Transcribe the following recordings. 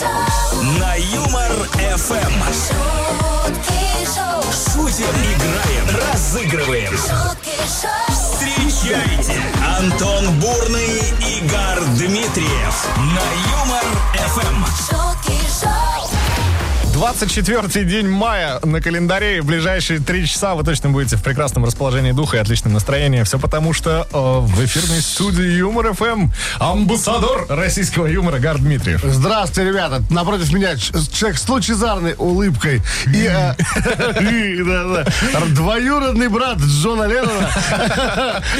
На Юмор ФМ. Шутим, играем, разыгрываем. Встречайте Антон Бурный, Игорь Дмитриев. На Юмор ФМ. 24 день мая на календаре. В ближайшие три часа вы точно будете в прекрасном расположении духа и отличном настроении. Все потому, что э, в эфирной студии Юмор ФМ амбассадор российского юмора Гар Дмитриев. Здравствуйте, ребята. Напротив меня человек с лучезарной улыбкой. И э, и, да, да, двоюродный брат Джона Леннона.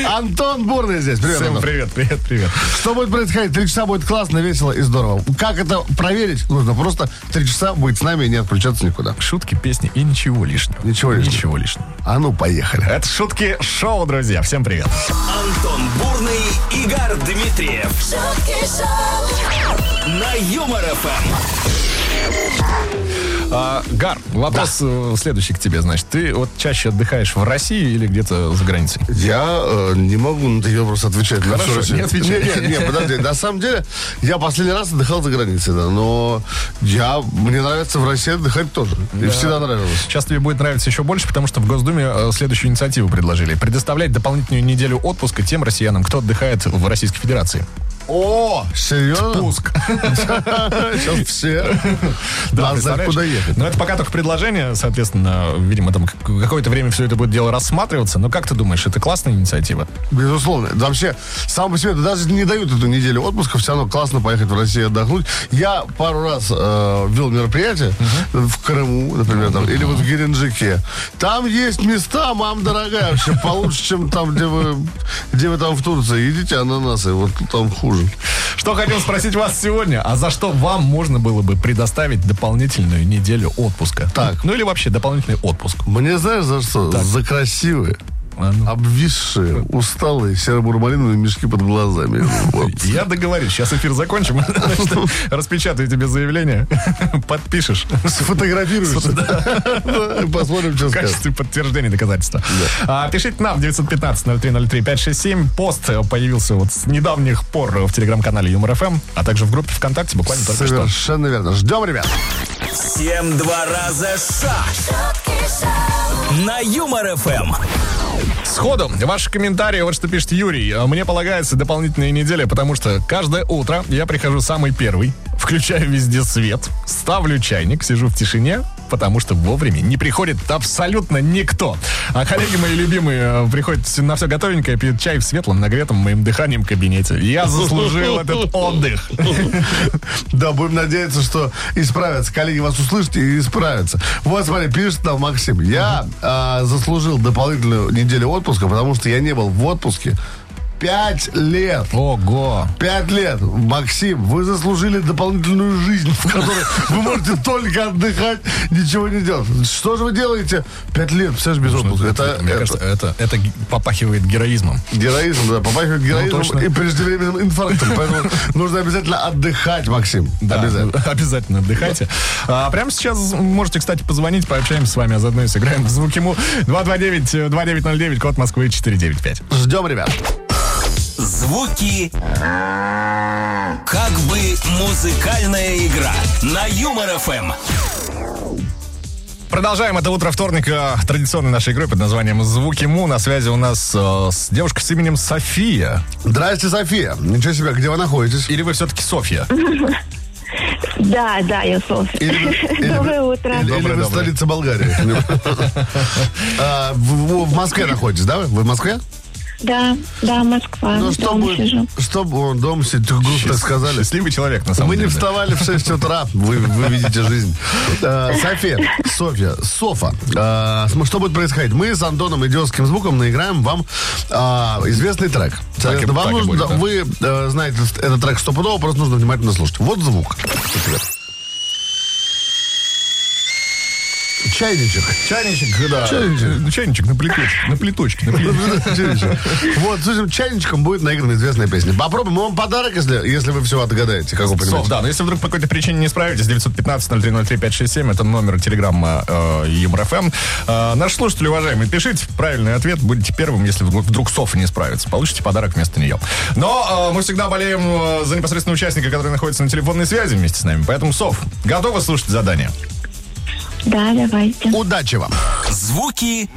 Антон Бурный здесь. Привет, Всем Антон. привет, привет, привет. Что будет происходить? Три часа будет классно, весело и здорово. Как это проверить? Нужно просто три часа быть с нами не отключаться никуда. Шутки, песни и ничего лишнего. Ничего лишнего. Ничего лишнего. А ну, поехали. Это шутки шоу, друзья. Всем привет. Антон Бурный, Игорь Дмитриев. На Юмор ФМ. А, Гар, вопрос э, следующий к тебе, значит. Ты вот чаще отдыхаешь в России или где-то за границей? Я э, не могу на такие вопросы отвечать. на Хорошо, всю Россию. не отвечай. Не, не, не, подожди. На самом деле, я последний раз отдыхал за границей, да, но я, мне нравится в России отдыхать тоже. И всегда нравилось. Сейчас тебе будет нравиться еще больше, потому что в Госдуме э, следующую инициативу предложили. Предоставлять дополнительную неделю отпуска тем россиянам, кто отдыхает в Российской Федерации. О, серьезно? Пуск. Сейчас все. Да, куда ехать? Но это пока только предложение, соответственно, видимо, там какое-то время все это будет дело рассматриваться. Но как ты думаешь, это классная инициатива? Безусловно. Вообще, сам по себе, да даже не дают эту неделю отпуска, все равно классно поехать в Россию отдохнуть. Я пару раз э, вел мероприятие в Крыму, например, там, или вот в Геленджике. Там есть места, мам дорогая, вообще получше, чем там, где вы, где вы там в Турции. Идите ананасы, вот там хуже. Что хотел спросить вас сегодня, а за что вам можно было бы предоставить дополнительную неделю отпуска? Так. Ну или вообще дополнительный отпуск? Мне знаешь за что? За красивые. А ну. Обвисшие, усталые, серо-бурмалиновые мешки под глазами. Вот. Я договорюсь. Сейчас эфир закончим. Распечатаю тебе заявление. Подпишешь. Сфотографируешься. Да. Посмотрим, что В скажет. качестве подтверждения доказательства. А, пишите нам 915-0303-567. Пост э, появился вот с недавних пор в телеграм-канале Юмор ФМ, а также в группе ВКонтакте буквально только что. Совершенно верно. Ждем, ребят. Всем два раза ша. На Юмор ФМ. Сходу, ваши комментарии, вот что пишет Юрий. «А Мне полагается дополнительная неделя, потому что каждое утро я прихожу самый первый, включаю везде свет, ставлю чайник, сижу в тишине, потому что вовремя не приходит абсолютно никто. А коллеги мои любимые э, приходят на все готовенькое, пьют чай в светлом, нагретом моим дыханием кабинете. Я заслужил этот отдых. Да, будем надеяться, что исправятся. Коллеги вас услышат и исправятся. Вот, смотри, пишет нам Максим. Я а, заслужил дополнительную неделю отпуска, потому что я не был в отпуске пять лет. Ого! Пять лет. Максим, вы заслужили дополнительную жизнь, в которой вы можете только отдыхать, ничего не делать. Что же вы делаете? Пять лет, представляешь, без отпуска. Это, Мне это кажется, это, это попахивает героизмом. героизм, да, попахивает героизмом точно. и преждевременным инфарктом. Поэтому нужно обязательно отдыхать, Максим. Да, Обязательно. Обязательно отдыхайте. А, прямо сейчас можете, кстати, позвонить, пообщаемся с вами, а заодно и сыграем в звук ему 229-2909, код Москвы 495. Ждем, ребят. Звуки. Как бы музыкальная игра. На Юмор ФМ. Продолжаем это утро вторника традиционной нашей игры под названием «Звуки Му». На связи у нас э, с девушкой с именем София. Здрасте, София. Ничего себе, где вы находитесь? Или вы все-таки Софья? Да, да, я Софья. Или- или- Доброе утро. Или, или вы доброе. столица Болгарии? А, В Москве находитесь, да? вы? Вы в Москве? Да, да, Москва. Ну, что Дома сижу. Что он дома сидит, грустно сказали. Счастливый человек, на самом Мы не деле. вставали в 6 утра, вы, вы видите жизнь. Э, София, Софья, Софа, э, что будет происходить? Мы с Антоном идиотским звуком наиграем вам э, известный трек. Вам и нужно, вы знаете этот трек стопудово, просто нужно внимательно слушать. Вот звук. Чайничек. Чайничек, да. Чайничек. Э, Чайничек на плиточке, на плиточке, на плиточке. Вот, с этим чайничком будет наиграна известная песня. Попробуем. Мы вам подарок, если, если вы все отгадаете, как вы понимаете. да, но если вдруг по какой-то причине не справитесь, 915-0303-567, это номер телеграмма э, Юмор ФМ. Э, наши слушатели, уважаемые, пишите правильный ответ, будете первым, если вдруг, вдруг Софа не справится. Получите подарок вместо нее. Но э, мы всегда болеем э, за непосредственно участника, который находится на телефонной связи вместе с нами. Поэтому, Соф, готовы слушать задание? Да, давайте. Удачи вам. Звуки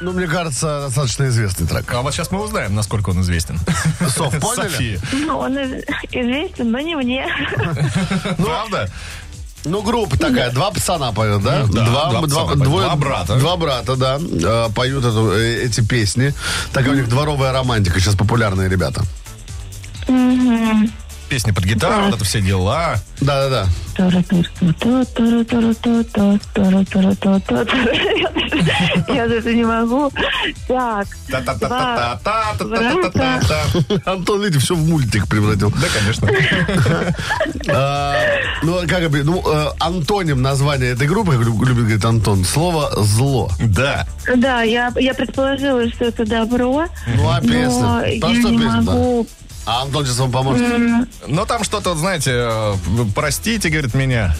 Ну, мне кажется, достаточно известный трек. А вот сейчас мы узнаем, насколько он известен. Соф, поняли? София. Ну, он из- известен, но не мне. Правда? Ну, группа такая, два пацана поют, да? Да, два пацана поют, два брата. Два брата, да, э, поют эту, э, эти песни. Такая у них дворовая романтика, сейчас популярные ребята. Песни под гитару, да. вот это все дела. Да-да-да. Я это не могу. Так. Антон, видите, все в мультик превратил. Да, конечно. А, ну, а как бы, ну, э, антоним названия этой группы, любит говорит Антон, слово «зло». Да. Да, я предположила, что это добро. Ну, а песня? Я не могу а Антон сейчас вам поможет. Но там что-то, знаете, э, простите, говорит, меня.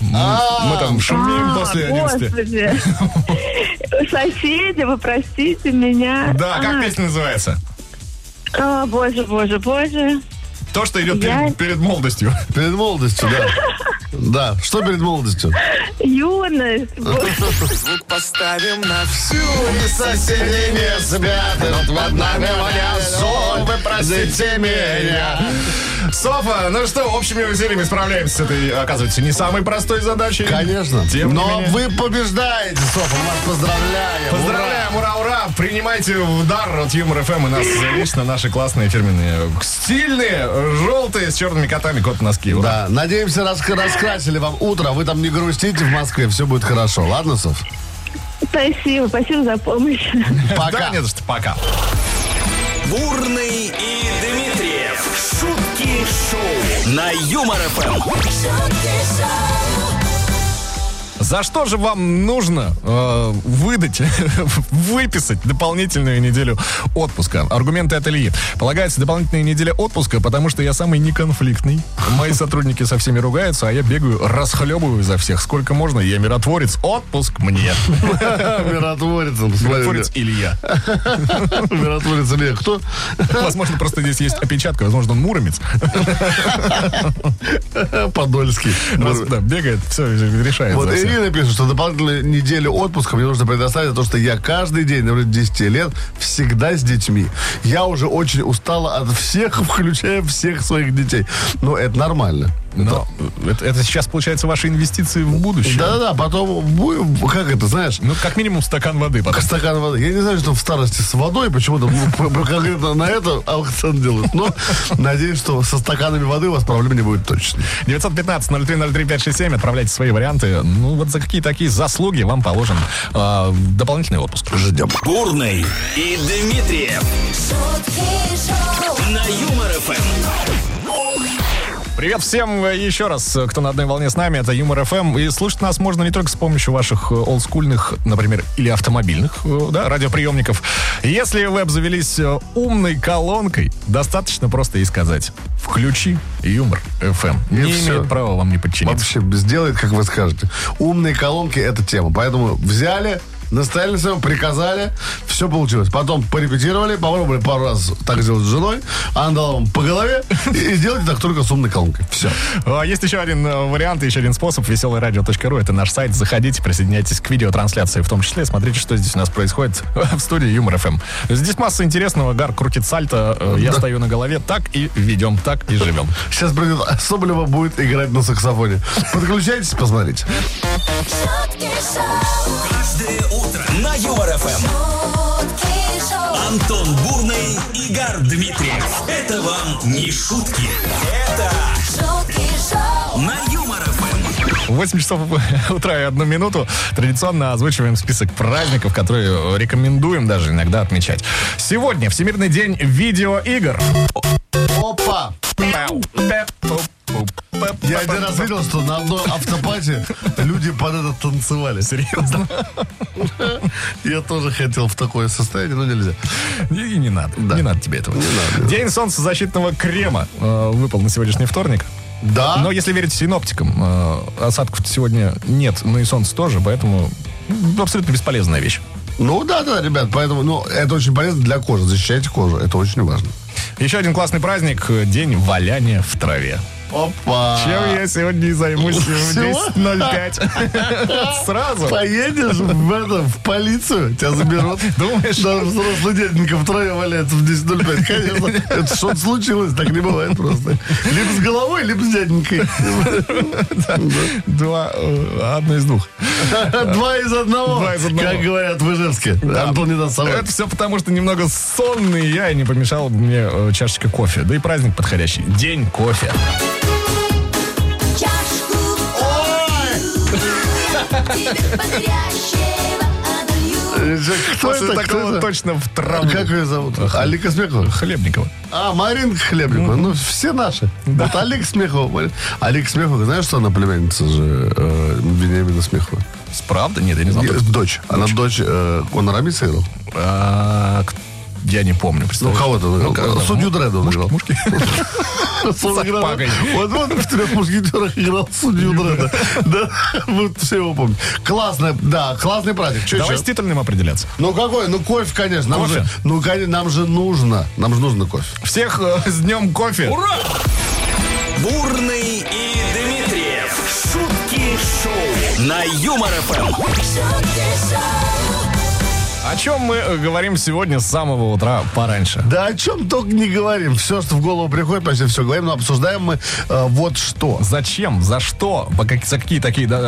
Мы там шумим А, после 11. Господи. Соседи, вы простите меня. Да, как А, песня называется? а, боже, боже, боже. То, что идет Я- перед, перед молодостью. Перед молодостью, да. Да, что перед молодостью? Юность. звук поставим на всю. И соседи не спят, под нами моя соль, вы простите меня. Софа, ну что, общими усилиями справляемся с этой, оказывается, не самой простой задачей. Конечно. Тем Но менее. вы побеждаете, Софа, мы вас поздравляем. Поздравляем, ура, ура! Принимайте удар от Юмор ФМ и нас лично наши классные фирменные, стильные, желтые с черными котами кот носки. Ура. Да, надеемся, раск- раскрасили вам утро. Вы там не грустите в Москве, все будет хорошо. Ладно, Соф? Спасибо, спасибо за помощь. Да, Пока. не за что, пока. Бурный и шоу на Юмор ФМ. За что же вам нужно э, выдать, выписать дополнительную неделю отпуска? Аргументы от Ильи. Полагается дополнительная неделя отпуска, потому что я самый неконфликтный. Мои сотрудники со всеми ругаются, а я бегаю, расхлебываю за всех. Сколько можно? Я миротворец. Отпуск мне. Миротворец. Миротворец Илья. Миротворец Илья. Кто? Возможно, просто здесь есть опечатка. Возможно, он муромец. Подольский. Да, бегает, все, решает. Вот за Ирина пишет, что дополнительную неделю отпуска мне нужно предоставить, потому что я каждый день, например, 10 лет, всегда с детьми. Я уже очень устала от всех, включая всех своих детей. Но это нормально. Но это, это сейчас, получается, ваши инвестиции в будущее. Да-да-да, потом, будем, как это, знаешь, Ну, как минимум стакан воды потом. стакан воды. Я не знаю, что в старости с водой, почему-то ну, конкретно на это акцент делают. Но надеюсь, что со стаканами воды у вас проблем не будет точно. 915-0303-567, отправляйте свои варианты. Ну, вот за какие такие заслуги вам положен э, дополнительный отпуск. Ждем. Бурный и Дмитриев на Юмор ФМ. Привет всем э, еще раз, э, кто на одной волне с нами. Это Юмор ФМ. И слушать нас можно не только с помощью ваших э, олдскульных, например, или автомобильных да, радиоприемников. Если вы обзавелись умной колонкой, достаточно просто и сказать «Включи Юмор ФМ». И Не всё. имеет права вам не подчиниться. Вообще сделает, как вы скажете. Умные колонки — это тема. Поэтому взяли, настояли на своем, приказали, все получилось. Потом порепетировали, попробовали пару раз так сделать с женой, она дала вам по голове, и, сделайте так только с умной колонкой. Все. А, Есть еще один э, вариант, еще один способ. Веселорадио.ру. Это наш сайт. Заходите, присоединяйтесь к видеотрансляции. В том числе смотрите, что здесь у нас происходит в студии Юмор ФМ. Здесь масса интересного. Гар крутит сальто. э, Я стою на голове. Так и ведем, так и живем. Сейчас придет Соболева будет играть на саксофоне. Подключайтесь, посмотрите. Каждое утро на Юмор ФМ. Антон Бурный, Игорь Дмитриев. Это вам не шутки. Это на Юмор ФМ. 8 часов утра и одну минуту. Традиционно озвучиваем список праздников, которые рекомендуем даже иногда отмечать. Сегодня Всемирный день видеоигр. Опа! Я один раз видел, что на одной автопате люди под это танцевали. Серьезно? Я тоже хотел в такое состояние, но нельзя. И не надо. Не надо тебе этого. День солнцезащитного крема э, выпал на сегодняшний вторник. Да? Но если верить синоптикам, э, осадков сегодня нет, но и солнце тоже, поэтому абсолютно бесполезная вещь. Ну да, да, ребят, поэтому ну, это очень полезно для кожи. Защищайте кожу, это очень важно. Еще один классный праздник – день валяния в траве. Опа! Чем я сегодня и займусь в Всего? 10.05. Сразу. Поедешь в, это, в полицию, тебя заберут. Думаешь? Да, взрослый дяденька втроем валяется в 10.05. Конечно, это что-то случилось, так не бывает просто. Либо с головой, либо с дяденькой. Два, э, одно из двух. Два из одного, Два из одного. как говорят в Ижевске. Антон не даст. Это все потому, что немного сонный я, и не помешал мне э, чашечка кофе. Да и праздник подходящий. День кофе. Чашку. Э, Кто После это? Кто такого это? точно в траву. Как ее зовут? Алика Смехова? Хлебникова. А, Маринка Хлебникова. Ну, все наши. Вот Алик Смехова. Марин- Алик Смехова, знаешь, что она племянница же э, Вениамина Смехова? Правда? Нет, я не знал. Дочь. Она дочь, э, он Рами сыграл? А, Я не помню. Ну, кого-то кого-то. Судью Дреда он играл. Мушки? Вот он в трех мушкетерах играл судью Дреда. Да, вот все его помнят. Классный, да, классный праздник. Что Давай с титульным определяться. Ну какой? Ну кофе, конечно. Нам Кофе? же, ну, конечно, нам же нужно. Нам же нужно кофе. Всех э, с днем кофе. Бурный и Дмитриев. Шутки шоу на Юмор ФМ. Шутки шоу. О чем мы говорим сегодня с самого утра пораньше? Да о чем только не говорим. Все, что в голову приходит, почти все говорим, но обсуждаем мы э, вот что. Зачем? За что? По как- за какие такие да,